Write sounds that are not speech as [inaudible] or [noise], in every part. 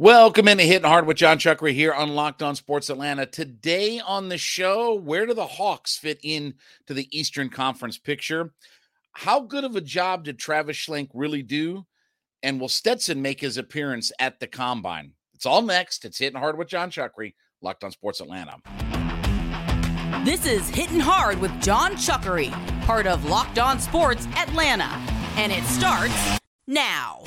Welcome into Hitting Hard with Jon Chuckery here on Locked On Sports Atlanta. Today on the show, where do the Hawks fit in to the Eastern Conference picture? How good of a job did Travis Schlenk really do? And will Stetson make his appearance at the Combine? It's all next. It's Hitting Hard with Jon Chuckery, Locked On Sports Atlanta. This is Hitting Hard with Jon Chuckery, part of Locked On Sports Atlanta. And it starts now.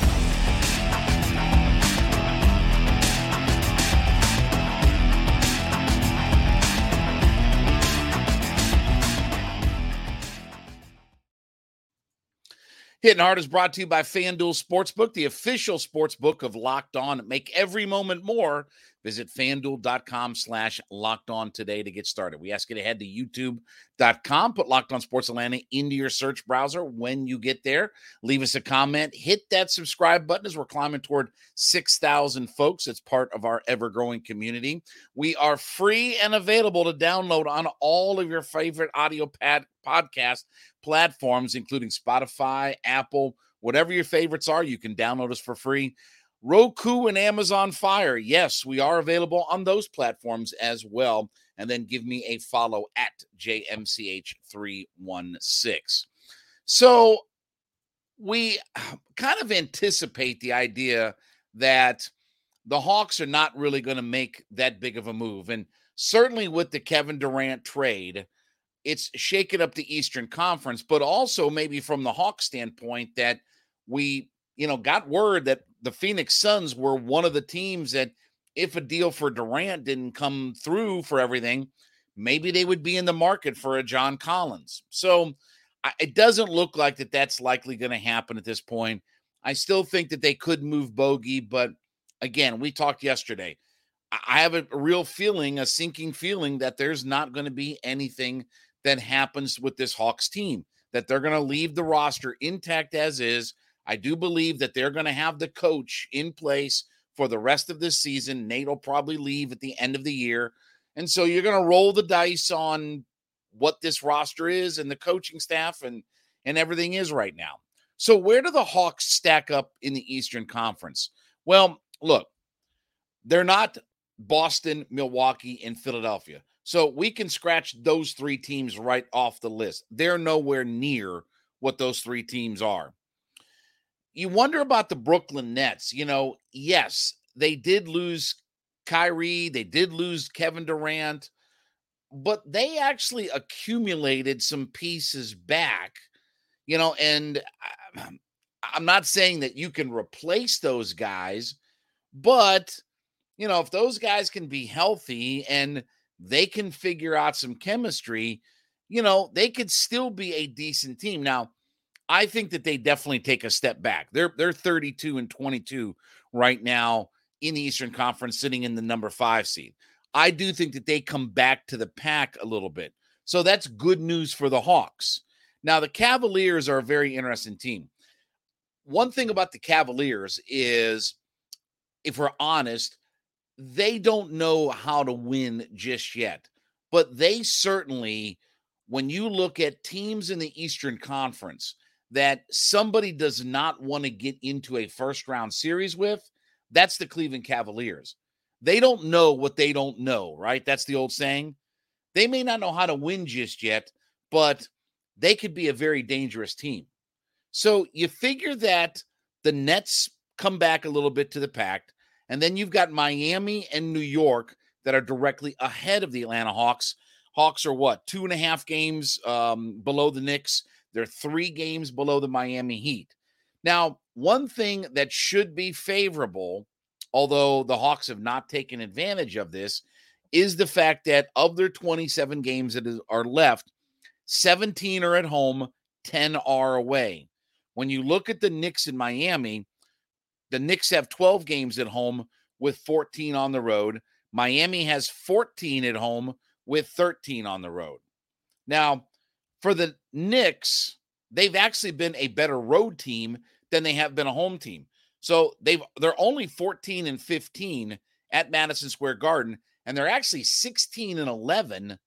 Hitting Hard is brought to you by FanDuel Sportsbook, the official sportsbook of Locked On. Make every moment more. Visit fanduel.com slash locked on today to get started. We ask you to head to youtube.com, put Locked On Sports Atlanta into your search browser when you get there. Leave us a comment, hit that subscribe button as we're climbing toward 6,000 folks. It's part of our ever growing community. We are free and available to download on all of your favorite audio pad podcast platforms, including Spotify, Apple, whatever your favorites are. You can download us for free. Roku and Amazon Fire. Yes, we are available on those platforms as well. And then give me a follow at JMCH316. So we [sighs] kind of anticipate the idea that the Hawks are not really going to make that big of a move. And certainly with the Kevin Durant trade, it's shaken up the Eastern Conference, but also maybe from the Hawks standpoint that we, you know, got word that the Phoenix Suns were one of the teams that if a deal for Durant didn't come through for everything, maybe they would be in the market for a John Collins. So it doesn't look like that that's likely going to happen at this point. I still think that they could move Bogey, but again, we talked yesterday. I have a real feeling, a sinking feeling that there's not going to be anything that happens with this Hawks team, that they're going to leave the roster intact as is. I do believe that they're going to have the coach in place for the rest of this season. Nate will probably leave at the end of the year. And so you're going to roll the dice on what this roster is and the coaching staff and and everything is right now. So where do the Hawks stack up in the Eastern Conference? Well, look, they're not Boston, Milwaukee, and Philadelphia. So we can scratch those three teams right off the list. They're nowhere near what those three teams are you wonder about the Brooklyn Nets. You know, yes, they did lose Kyrie, they did lose Kevin Durant, but they actually accumulated some pieces back, you know, and uh, I'm not saying that you can replace those guys, but you know, if those guys can be healthy and they can figure out some chemistry, you know, they could still be a decent team. Now, I think that they definitely take a step back. They're they're 32 and 22 right now in the Eastern Conference, sitting in the number five seed. I do think that they come back to the pack a little bit. So that's good news for the Hawks. Now, the Cavaliers are a very interesting team. One thing about the Cavaliers is, if we're honest, they don't know how to win just yet. But they certainly, when you look at teams in the Eastern Conference, that somebody does not want to get into a first round series with, that's the Cleveland Cavaliers. They don't know what they don't know, right? That's the old saying. They may not know how to win just yet, but they could be a very dangerous team. So you figure that the Nets come back a little bit to the pact, and then you've got Miami and New York that are directly ahead of the Atlanta Hawks. Hawks are what two and a half games um, below the Knicks. They're three games below the Miami Heat. Now, one thing that should be favorable although the Hawks have not taken advantage of this, is the fact that of their 27 games that are left, 17 are at home, 10 are away. When you look at the Knicks in Miami, the Knicks have 12 games at home with 14 on the road. Miami has 14 at home with 13 on the road. Now, for the Knicks, they've actually been a better road team than they have been a home team. So they've they're only 14 and 15 at Madison Square Garden, and they're actually 16 and 11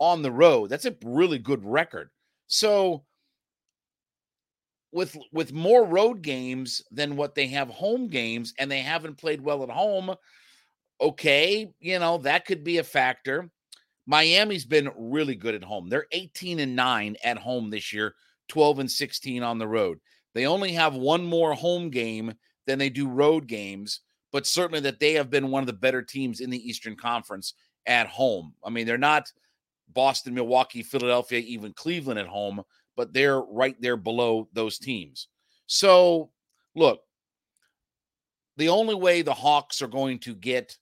on the road. That's a really good record. So with with more road games than what they have home games, and they haven't played well at home, okay, you know, that could be a factor. Miami's been really good at home. They're 18 and 9 at home this year, 12 and 16 on the road. They only have one more home game than they do road games, but certainly that they have been one of the better teams in the Eastern Conference at home. I mean, they're not Boston, Milwaukee, Philadelphia, even Cleveland at home, but they're right there below those teams. So, look, the only way the Hawks are going to get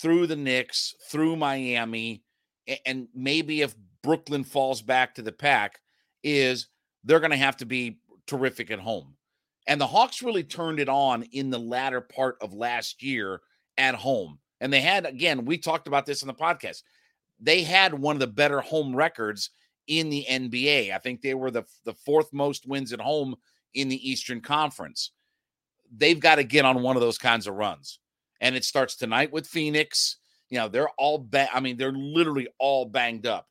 through the Knicks, through Miami, and maybe if Brooklyn falls back to the pack, is they're going to have to be terrific at home. And the Hawks really turned it on in the latter part of last year at home. And they had, again, we talked about this in the podcast. They had one of the better home records in the NBA. I think they were the, the fourth most wins at home in the Eastern Conference. They've got to get on one of those kinds of runs. And it starts tonight with Phoenix. You know, they're all bad. I mean, they're literally all banged up.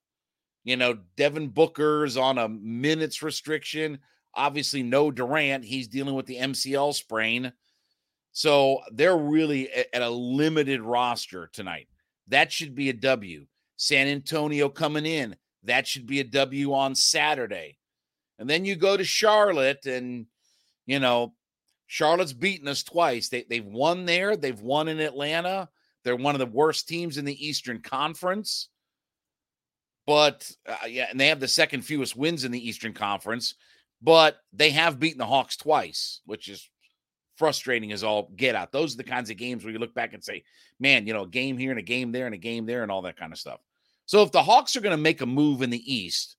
You know, Devin Booker's on a minutes restriction. Obviously, no Durant. He's dealing with the MCL sprain. So they're really at a limited roster tonight. That should be a W. San Antonio coming in. That should be a W on Saturday. And then you go to Charlotte, and, you know, Charlotte's beaten us twice. They, they've won there, they've won in Atlanta. They're one of the worst teams in the Eastern Conference. But, uh, yeah, and they have the second fewest wins in the Eastern Conference but they have beaten the Hawks twice, which is frustrating as all get out. Those are the kinds of games where you look back and say, man, you know, a game here and a game there and a game there and all that kind of stuff. So if the Hawks are going to make a move in the East,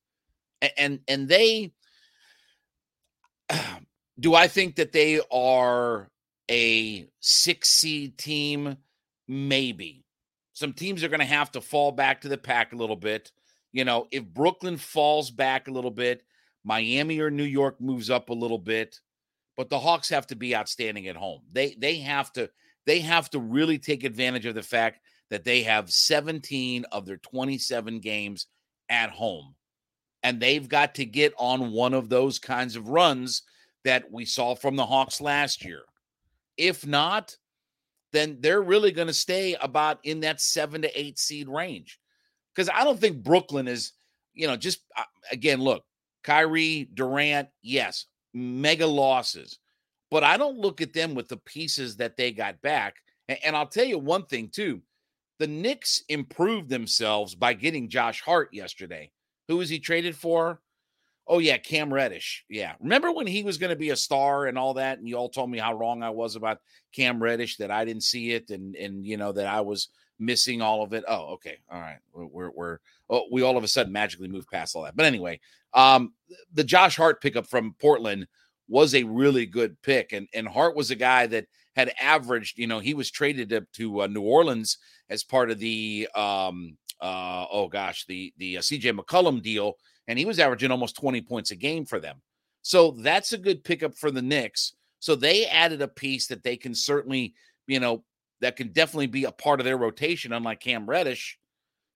and and they [clears throat] do I think that they are a six seed team? Maybe. Some teams are going to have to fall back to the pack a little bit. You know, if Brooklyn falls back a little bit, Miami or New York moves up a little bit, but the Hawks have to be outstanding at home. They they have to they have to really take advantage of the fact that they have 17 of their 27 games at home. And they've got to get on one of those kinds of runs that we saw from the Hawks last year. If not, then they're really going to stay about in that 7 to 8 seed range. Cuz I don't think Brooklyn is, you know, just uh, again, look, Kyrie, Durant, yes, mega losses. But I don't look at them with the pieces that they got back. And, and I'll tell you one thing, too. The Knicks improved themselves by getting Josh Hart yesterday. Who was he traded for? Oh, yeah, Cam Reddish. Yeah. Remember when he was going to be a star and all that? And you all told me how wrong I was about Cam Reddish, that I didn't see it and, and you know, that I was missing all of it. Oh, okay. All right. We're, we're, we're oh, we all of a sudden magically moved past all that. But anyway, um, the Josh Hart pickup from Portland was a really good pick, and and Hart was a guy that had averaged. You know, he was traded to, to uh, New Orleans as part of the um, uh, oh gosh, the the uh, CJ McCollum deal, and he was averaging almost twenty points a game for them. So that's a good pickup for the Knicks. So they added a piece that they can certainly, you know, that can definitely be a part of their rotation, unlike Cam Reddish.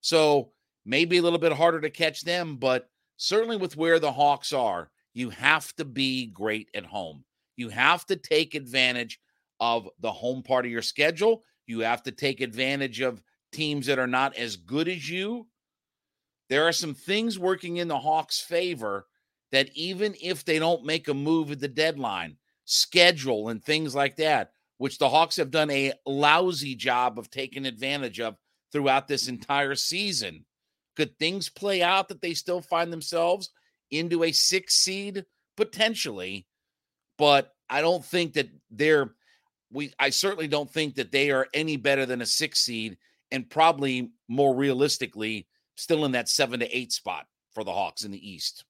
So maybe a little bit harder to catch them, but certainly with where the Hawks are, you have to be great at home. You have to take advantage of the home part of your schedule. You have to take advantage of teams that are not as good as you. There are some things working in the Hawks' favor that even if they don't make a move at the deadline, schedule and things like that, which the Hawks have done a lousy job of taking advantage of throughout this entire season. Could things play out that they still find themselves into a six seed? Potentially. But I don't think that they're, we I certainly don't think that they are any better than a six seed, and probably more realistically, still in that seven to eight spot for the Hawks in the East.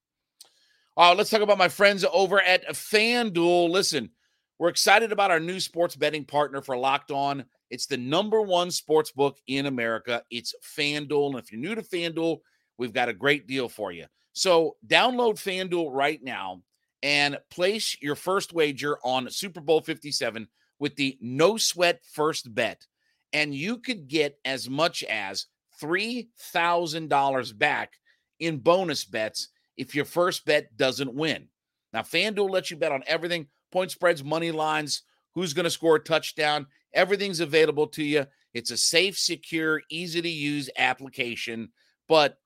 All right, let's talk about my friends over at FanDuel. Listen, we're excited about our new sports betting partner for Locked On. It's the number one sports book in America. It's FanDuel. And if you're new to FanDuel, we've got a great deal for you. So download FanDuel right now and place your first wager on Super Bowl 57 with the no sweat first bet. And you could get as much as $3,000 back in bonus bets if your first bet doesn't win. Now, FanDuel lets you bet on everything point spreads, money lines, who's going to score a touchdown. Everything's available to you. It's a safe, secure, easy to use application. But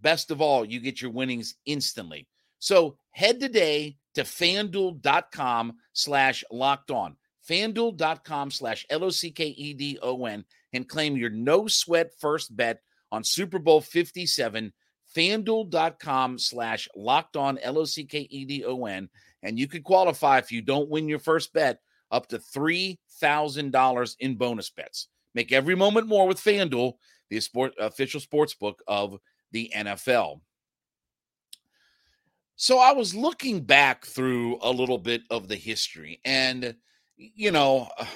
best of all, you get your winnings instantly. So head today to fanduel.com slash locked on. Fanduel.com slash L O C K E D O N and claim your no sweat first bet on Super Bowl 57 fanduel.com slash locked on l-o-c-k-e-d-o-n and you could qualify if you don't win your first bet up to $3000 in bonus bets. Make every moment more with fanduel the sport, official sports book of the nfl so i was looking back through a little bit of the history and you know uh,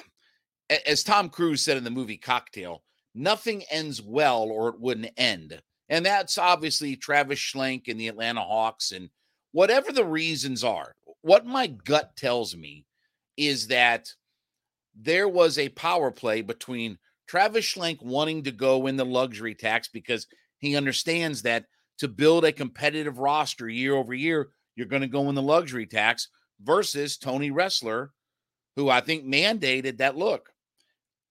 as tom cruise said in the movie cocktail nothing ends well or it wouldn't end and that's obviously Travis Schlenk and the Atlanta Hawks. And whatever the reasons are, what my gut tells me is that there was a power play between Travis Schlenk wanting to go in the luxury tax because he understands that to build a competitive roster year over year, you're going to go in the luxury tax versus Tony Ressler, who I think mandated that look,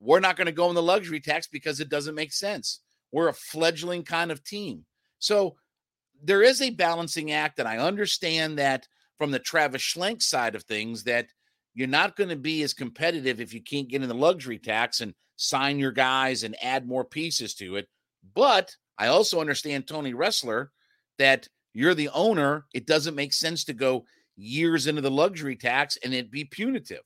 we're not going to go in the luxury tax because it doesn't make sense. We're a fledgling kind of team. So there is a balancing act. And I understand that from the Travis Schlenk side of things, that you're not going to be as competitive if you can't get in the luxury tax and sign your guys and add more pieces to it. But I also understand Tony Ressler that you're the owner. It doesn't make sense to go years into the luxury tax and it be punitive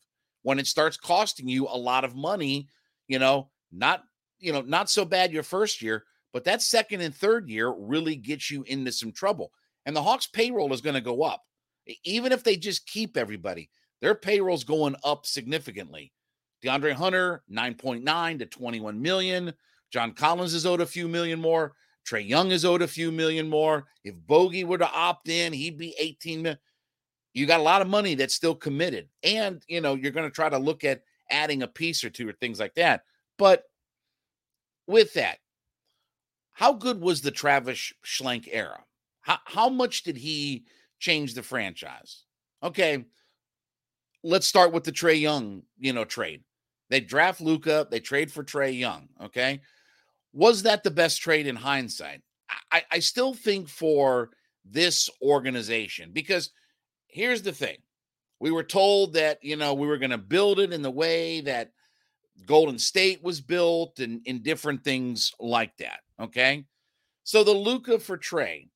when it starts costing you a lot of money, you know, not you know, not so bad your first year, but that second and third year really gets you into some trouble. And the Hawks payroll is going to go up. Even if they just keep everybody, their payroll's going up significantly. DeAndre Hunter, 9.9 to 21 million. John Collins is owed a few million more. Trae Young is owed a few million more. If Bogey were to opt in, he'd be 18 million. You got a lot of money that's still committed. And, you know, you're going to try to look at adding a piece or two or things like that. But with that, how good was the Travis Schlenk era? How, how much did he change the franchise? Okay, let's start with the Trae Young, you know, trade. They draft Luka, they trade for Trae Young. Okay, was that the best trade in hindsight? I, I still think for this organization because here's the thing: we were told that you know we were going to build it in the way that Golden State was built and in different things like that. Okay. So the Luka for Trae,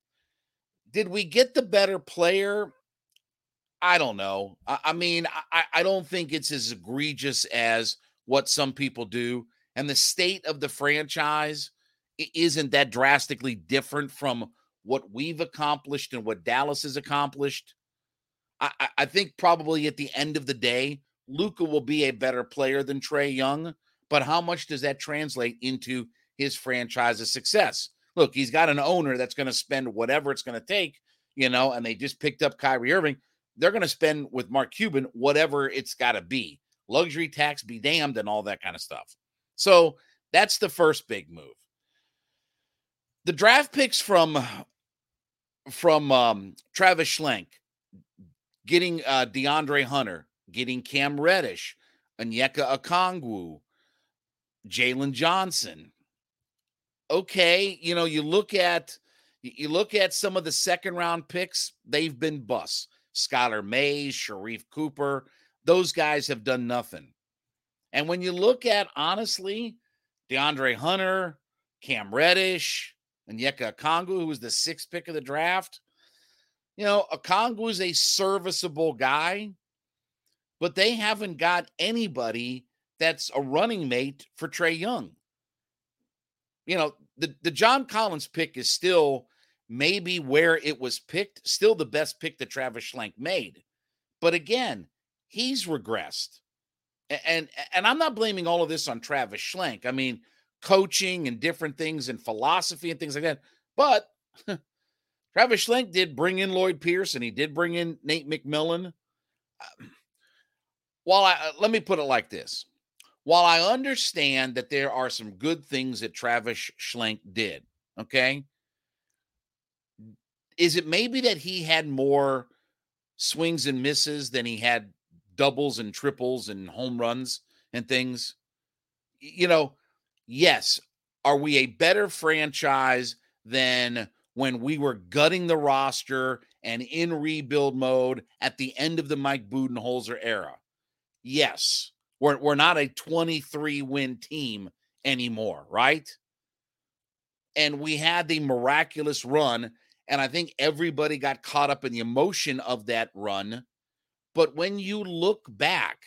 did we get the better player? I don't know. I, I mean, I, I don't think it's as egregious as what some people do. And the state of the franchise isn't that drastically different from what we've accomplished and what Dallas has accomplished. I, I think probably at the end of the day, Luka will be a better player than Trae Young, but how much does that translate into his franchise's success? Look, he's got an owner that's going to spend whatever it's going to take, you know, and they just picked up Kyrie Irving. They're going to spend with Mark Cuban whatever it's got to be. Luxury tax be damned and all that kind of stuff. So that's the first big move. The draft picks from from um, Travis Schlenk, getting uh, DeAndre Hunter, getting Cam Reddish, Onyeka Okongwu, Jalen Johnson. Okay, you know, you look at you look at some of the second round picks, they've been busts. Skylar Mays, Sharife Cooper, those guys have done nothing. And when you look at honestly, DeAndre Hunter, Cam Reddish, Onyeka Okongwu, who was the sixth pick of the draft, you know, Okongwu is a serviceable guy, but they haven't got anybody that's a running mate for Trae Young. You know, the, the John Collins pick is still maybe where it was picked, still the best pick that Travis Schlenk made. But again, he's regressed. And, and and I'm not blaming all of this on Travis Schlenk. I mean, coaching and different things and philosophy and things like that. But [laughs] Travis Schlenk did bring in Lloyd Pierce and he did bring in Nate McMillan. Um, while I uh, let me put it like this. While I understand that there are some good things that Travis Schlenk did, okay? Is it maybe that he had more swings and misses than he had doubles and triples and home runs and things? You know, yes. Are we a better franchise than when we were gutting the roster and in rebuild mode at the end of the Mike Budenholzer era? Yes. We're, we're not a 23 win team anymore, right? And we had the miraculous run. And I think everybody got caught up in the emotion of that run. But when you look back,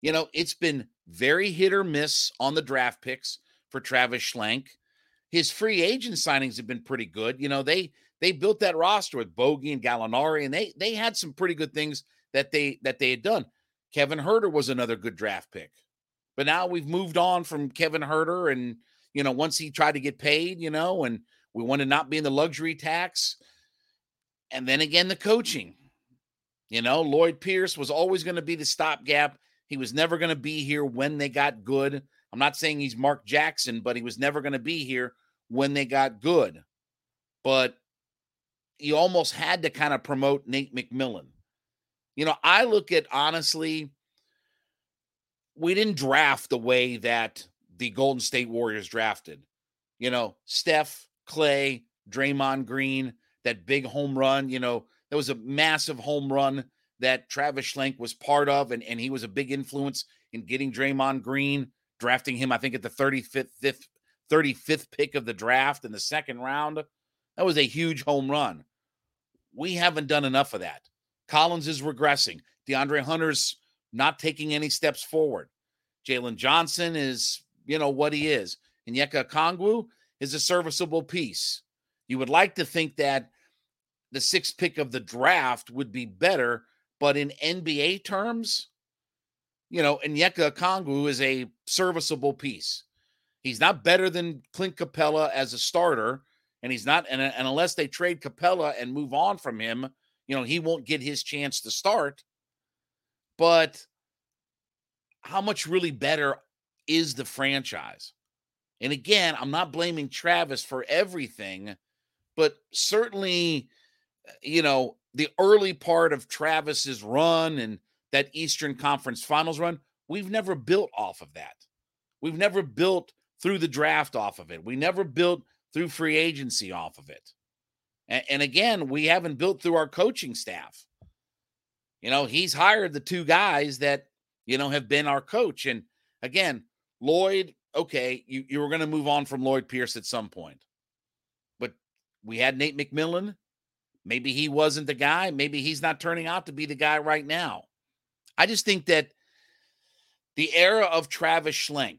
you know, it's been very hit or miss on the draft picks for Travis Schlenk. His free agent signings have been pretty good. You know, they they built that roster with Bogey and Gallinari, and they they had some pretty good things that they that they had done. Kevin Huerter was another good draft pick. But now we've moved on from Kevin Huerter and you know, once he tried to get paid, you know, and we want to not be in the luxury tax. And then again, the coaching. You know, Lloyd Pierce was always going to be the stopgap. He was never going to be here when they got good. I'm not saying he's Mark Jackson, but he was never going to be here when they got good. But you almost had to kind of promote Nate McMillan. You know, I look at honestly, we didn't draft the way that the Golden State Warriors drafted. You know, Steph, Clay, Draymond Green, that big home run. You know, that was a massive home run that Travis Schlenk was part of, and, and he was a big influence in getting Draymond Green drafting him, I think, at the 35th, 35th pick of the draft in the second round. That was a huge home run. We haven't done enough of that. Collins is regressing. DeAndre Hunter's not taking any steps forward. Jalen Johnson is, you know, what he is. And Onyeka Okongwu is a serviceable piece. You would like to think that the sixth pick of the draft would be better, but in NBA terms, you know, Onyeka Okongwu is a serviceable piece. He's not better than Clint Capela as a starter, and he's not. And, and unless they trade Capela and move on from him, you know, he won't get his chance to start. But how much really better is the franchise? And again, I'm not blaming Travis for everything, but certainly, uh, you know, the early part of Travis's run and that Eastern Conference Finals run, we've never built off of that. We've never built through the draft off of it. We never built through free agency off of it. And, and again, we haven't built through our coaching staff. You know, he's hired the two guys that, you know, have been our coach. And again, Lloyd, okay, you, you were going to move on from Lloyd Pierce at some point. But we had Nate McMillan. Maybe he wasn't the guy. Maybe he's not turning out to be the guy right now. I just think that the era of Travis Schlenk,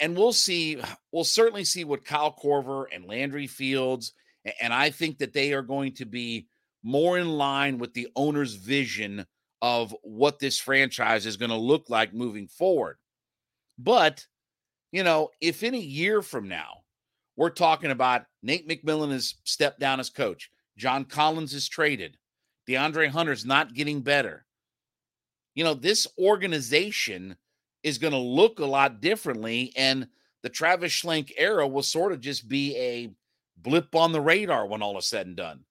and we'll see, we'll certainly see what Kyle Korver and Landry Fields, and I think that they are going to be more in line with the owner's vision of what this franchise is going to look like moving forward. But, you know, if in a year from now, we're talking about Nate McMillan has stepped down as coach, John Collins is traded, DeAndre Hunter's not getting better you know, this organization is going to look a lot differently. And the Travis Schlenk era will sort of just be a blip on the radar when all is said and done.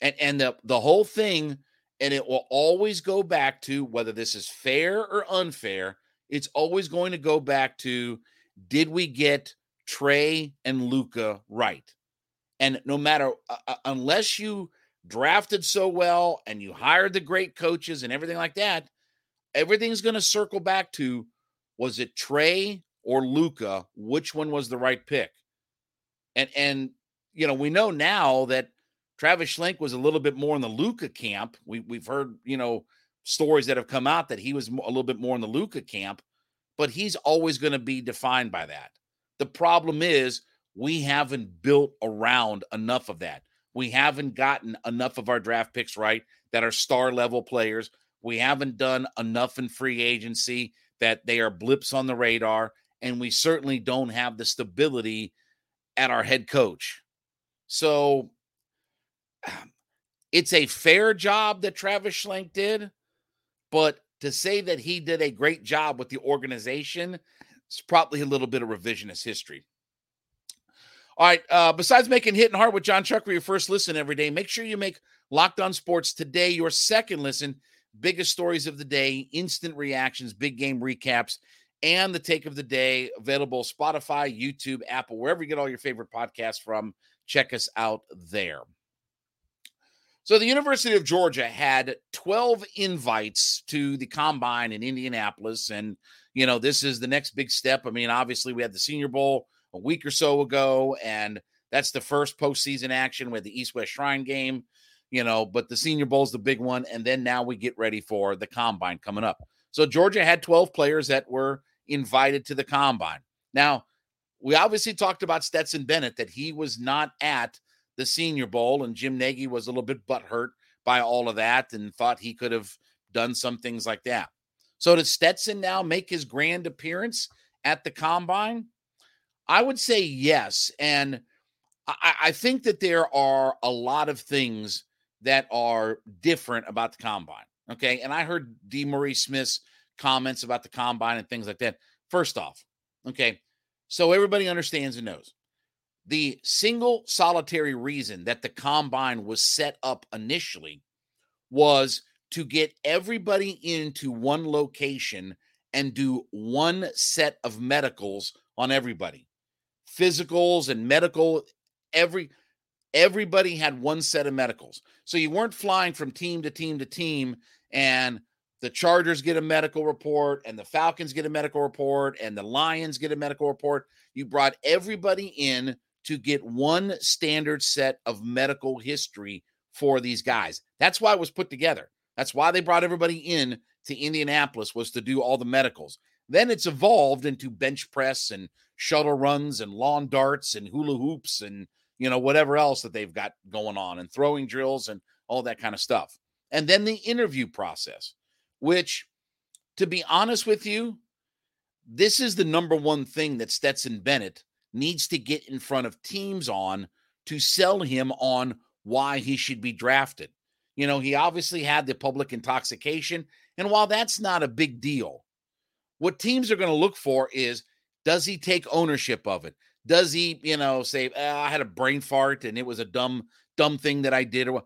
And and the the whole thing, and it will always go back to whether this is fair or unfair, it's always going to go back to did we get Trae and Luka right? And no matter uh, unless you drafted so well and you hired the great coaches and everything like that, everything's going to circle back to was it Trae or Luka? Which one was the right pick? And and you know we know now that Travis Schlenk was a little bit more in the Luka camp. We we've heard you know stories that have come out that he was a little bit more in the Luka camp, but he's always going to be defined by that. The problem is we haven't built around enough of that. We haven't gotten enough of our draft picks right that are star level players. We haven't done enough in free agency that they are blips on the radar. And we certainly don't have the stability at our head coach. So [sighs] it's a fair job that Travis Schlenk did, but to say that he did a great job with the organization is probably a little bit of revisionist history. All right. Uh, besides making Hitting Hard with Jon Chuckery your first listen every day, make sure you make Locked On Sports today your second listen. Biggest stories of the day, instant reactions, big game recaps, and the take of the day available Spotify, YouTube, Apple, wherever you get all your favorite podcasts from. Check us out there. So the University of Georgia had 12 invites to the combine in Indianapolis. And, you know, this is the next big step. I mean, obviously, we had the Senior Bowl a week or so ago, and that's the first postseason action with the East West Shrine game, you know, but the Senior Bowl is the big one. And then now we get ready for the combine coming up. So Georgia had 12 players that were invited to the combine. Now, we obviously talked about Stetson Bennett that he was not at the Senior Bowl, and Jim Nagy was a little bit butthurt by all of that and thought he could have done some things like that. So does Stetson now make his grand appearance at the combine? I would say yes. And I, I think that there are a lot of things that are different about the combine. Okay. And I heard DeMaurice Smith's comments about the combine and things like that. First off, okay, so everybody understands and knows the single solitary reason that the combine was set up initially was to get everybody into one location and do one set of medicals on everybody physicals and medical every everybody had one set of medicals so you weren't flying from team to team to team and the Chargers get a medical report, and the Falcons get a medical report, and the Lions get a medical report. You brought everybody in to get one standard set of medical history for these guys. That's why it was put together. That's why they brought everybody in to Indianapolis was to do all the medicals. Then it's evolved into bench press and shuttle runs and lawn darts and hula hoops and you know whatever else that they've got going on and throwing drills and all that kind of stuff. And then the interview process which, to be honest with you, this is the number one thing that Stetson Bennett needs to get in front of teams on to sell him on why he should be drafted. You know, he obviously had the public intoxication. And while that's not a big deal, what teams are going to look for is does he take ownership of it? Does he, you know, say, oh, I had a brain fart and it was a dumb, dumb thing that I did? Or what?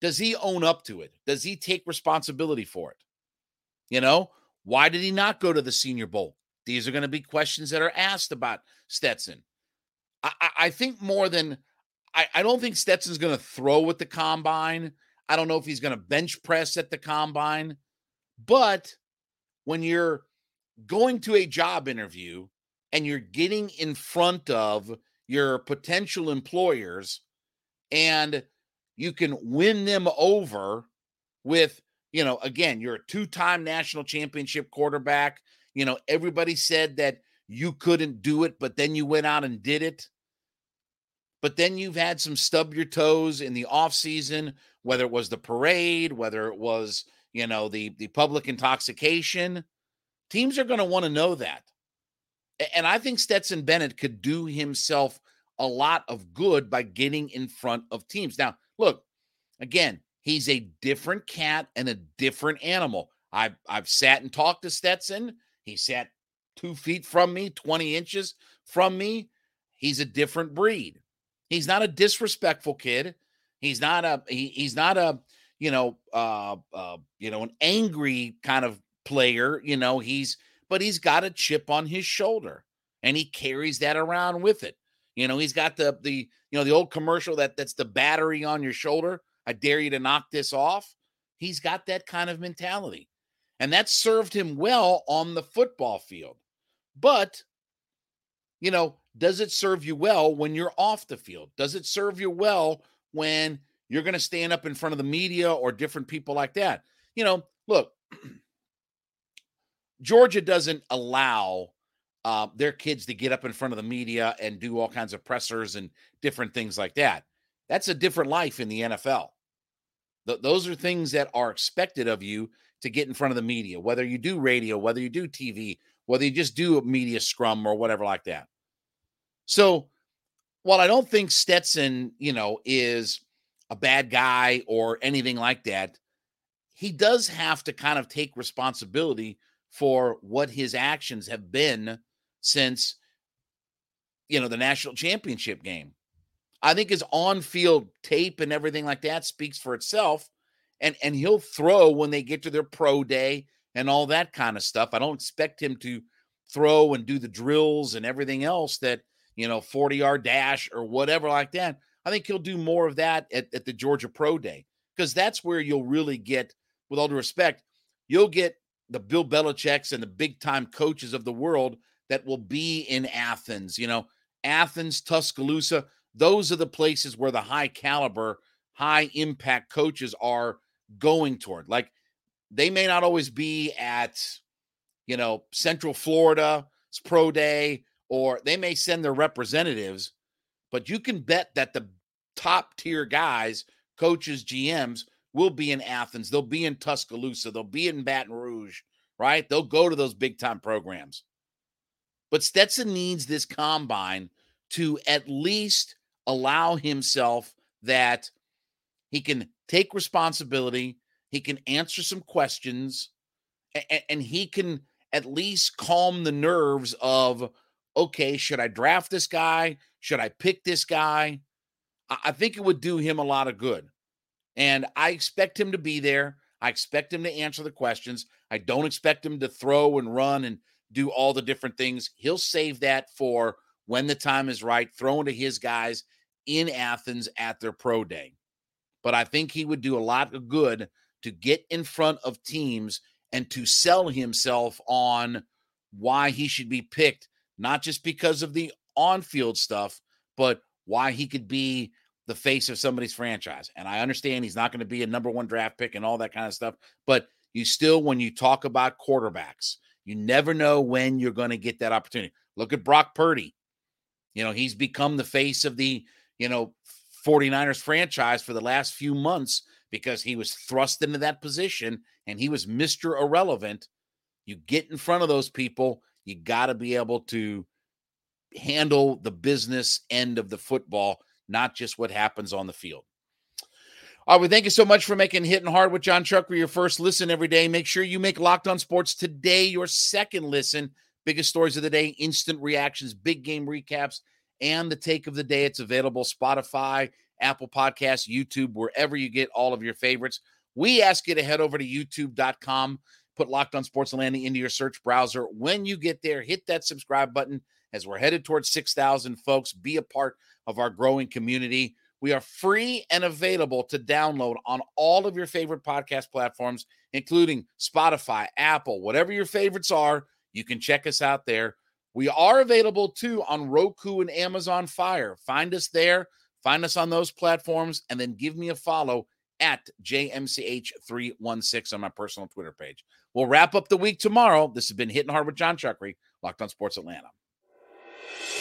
does he own up to it? Does he take responsibility for it? You know, why did he not go to the Senior Bowl? These are going to be questions that are asked about Stetson. I, I think more than I, I don't think Stetson's going to throw at the combine. I don't know if he's going to bench press at the combine. But when you're going to a job interview and you're getting in front of your potential employers and you can win them over with you know, again, you're a two time national championship quarterback. You know, everybody said that you couldn't do it, but then you went out and did it. But then you've had some stub your toes in the offseason, whether it was the parade, whether it was, you know, the, the public intoxication. Teams are going to want to know that. And I think Stetson Bennett could do himself a lot of good by getting in front of teams. Now, look, again, He's a different cat and a different animal. I've I've sat and talked to Stetson. He sat two feet from me, 20 inches from me. He's a different breed. He's not a disrespectful kid. He's not a he, he's not a you know uh uh you know an angry kind of player, you know, he's but he's got a chip on his shoulder and he carries that around with it. You know, he's got the the you know the old commercial that that's the battery on your shoulder. I dare you to knock this off. He's got that kind of mentality. And that served him well on the football field. But, you know, does it serve you well when you're off the field? Does it serve you well when you're going to stand up in front of the media or different people like that? You know, look, [clears throat] Georgia doesn't allow uh, their kids to get up in front of the media and do all kinds of pressers and different things like that. That's a different life in the NFL. Th- those are things that are expected of you to get in front of the media, whether you do radio, whether you do TV, whether you just do a media scrum or whatever like that. So, while I don't think Stetson, you know, is a bad guy or anything like that, he does have to kind of take responsibility for what his actions have been since you know the national championship game. I think his on-field tape and everything like that speaks for itself and and he'll throw when they get to their pro day and all that kind of stuff. I don't expect him to throw and do the drills and everything else that, you know, 40-yard dash or whatever like that. I think he'll do more of that at, at the Georgia Pro Day because that's where you'll really get, with all due respect, you'll get the Bill Belichick's and the big time coaches of the world that will be in Athens. You know, Athens, Tuscaloosa, those are the places where the high caliber, high impact coaches are going toward. Like they may not always be at, you know, Central Florida's pro day, or they may send their representatives, but you can bet that the top tier guys, coaches, GMs, will be in Athens. They'll be in Tuscaloosa. They'll be in Baton Rouge, right? They'll go to those big time programs. But Stetson needs this combine to at least allow himself that he can take responsibility, he can answer some questions, and, and he can at least calm the nerves of okay, should I draft this guy? Should I pick this guy? I think it would do him a lot of good. And I expect him to be there. I expect him to answer the questions. I don't expect him to throw and run and do all the different things. He'll save that for when the time is right, throwing to his guys in Athens at their pro day. But I think he would do a lot of good to get in front of teams and to sell himself on why he should be picked, not just because of the on field stuff, but why he could be the face of somebody's franchise. And I understand he's not going to be a number one draft pick and all that kind of stuff, but you still, when you talk about quarterbacks, you never know when you're going to get that opportunity. Look at Brock Purdy. You know, he's become the face of the, you know, 49ers franchise for the last few months because he was thrust into that position and he was Mr. Irrelevant. You get in front of those people, you got to be able to handle the business end of the football, not just what happens on the field. All right, well, thank you so much for making Hitting Hard with Jon Chuckery your first listen every day. Make sure you make Locked On Sports today your second listen. Biggest stories of the day, instant reactions, big game recaps, and the take of the day. It's available Spotify, Apple Podcasts, YouTube, wherever you get all of your favorites. We ask you to head over to youtube.com, put Locked On Sports Atlanta into your search browser. When you get there, hit that subscribe button as we're headed towards 6,000 folks. Be a part of our growing community. We are free and available to download on all of your favorite podcast platforms, including Spotify, Apple, whatever your favorites are. You can check us out there. We are available too on Roku and Amazon Fire. Find us there, find us on those platforms, and then give me a follow at JMCH316 on my personal Twitter page. We'll wrap up the week tomorrow. This has been Hitting Hard with Jon Chuckery, Locked on Sports Atlanta.